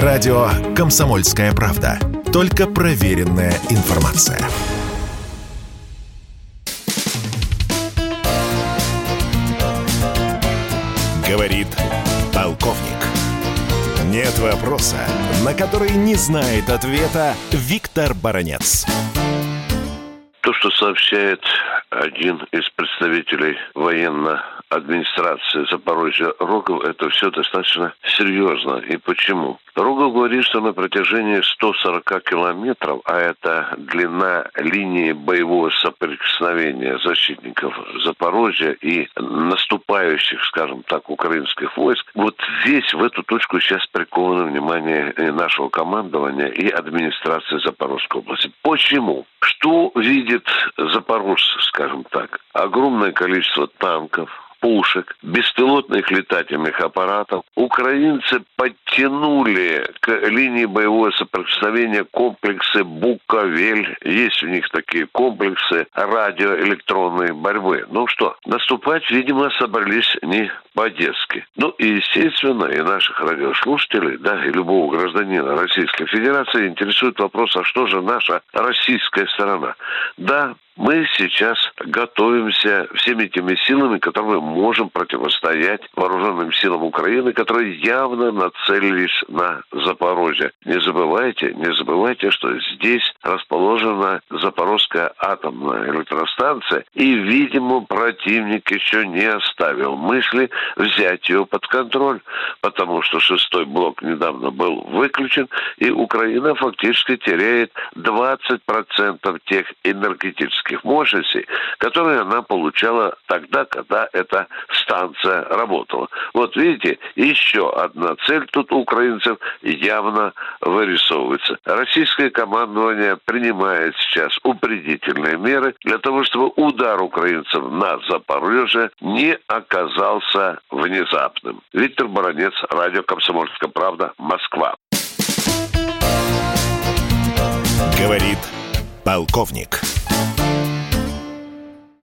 Радио «Комсомольская правда». Только проверенная информация. Говорит полковник. Нет вопроса, на который не знает ответа Виктор Баранец. То, что сообщает один из представителей военно администрации Запорожья Рогов, это все достаточно серьезно. И почему? Рогов говорит, что на протяжении 140 километров, а это длина линии боевого соприкосновения защитников Запорожья и наступающих, скажем так, украинских войск, вот весь в эту точку сейчас приковано внимание нашего командования и администрации Запорожской области. Почему? Что видит запорожцы, скажем так? Огромное количество танков, пушек, беспилотных летательных аппаратов. Украинцы подтянули к линии боевого соприкосновения комплексы Буковель. Есть у них такие комплексы радиоэлектронной борьбы. Ну что, наступать, видимо, собрались не по-детски. Ну и, естественно, и наших радиослушателей, да, и любого гражданина Российской Федерации интересует вопрос, а что же наша российская сторона? Да, мы сейчас готовимся всеми теми силами, которые мы можем противостоять вооруженным силам Украины, которые явно нацелились на Запорожье. Не забывайте, не забывайте, что здесь расположена Запорожская атомная электростанция, и, видимо, противник еще не оставил мысли взять ее под контроль, потому что шестой блок недавно был выключен, и Украина фактически теряет 20% тех энергетических мощностей, которые она получала тогда, когда эта станция работала. Вот видите, еще одна цель тут у украинцев явно вырисовывается. Российское командование принимает сейчас упредительные меры для того, чтобы удар украинцев на Запорожье не оказался внезапным. Виктор Баранец, радио «Комсомольская правда», Москва. Говорит полковник.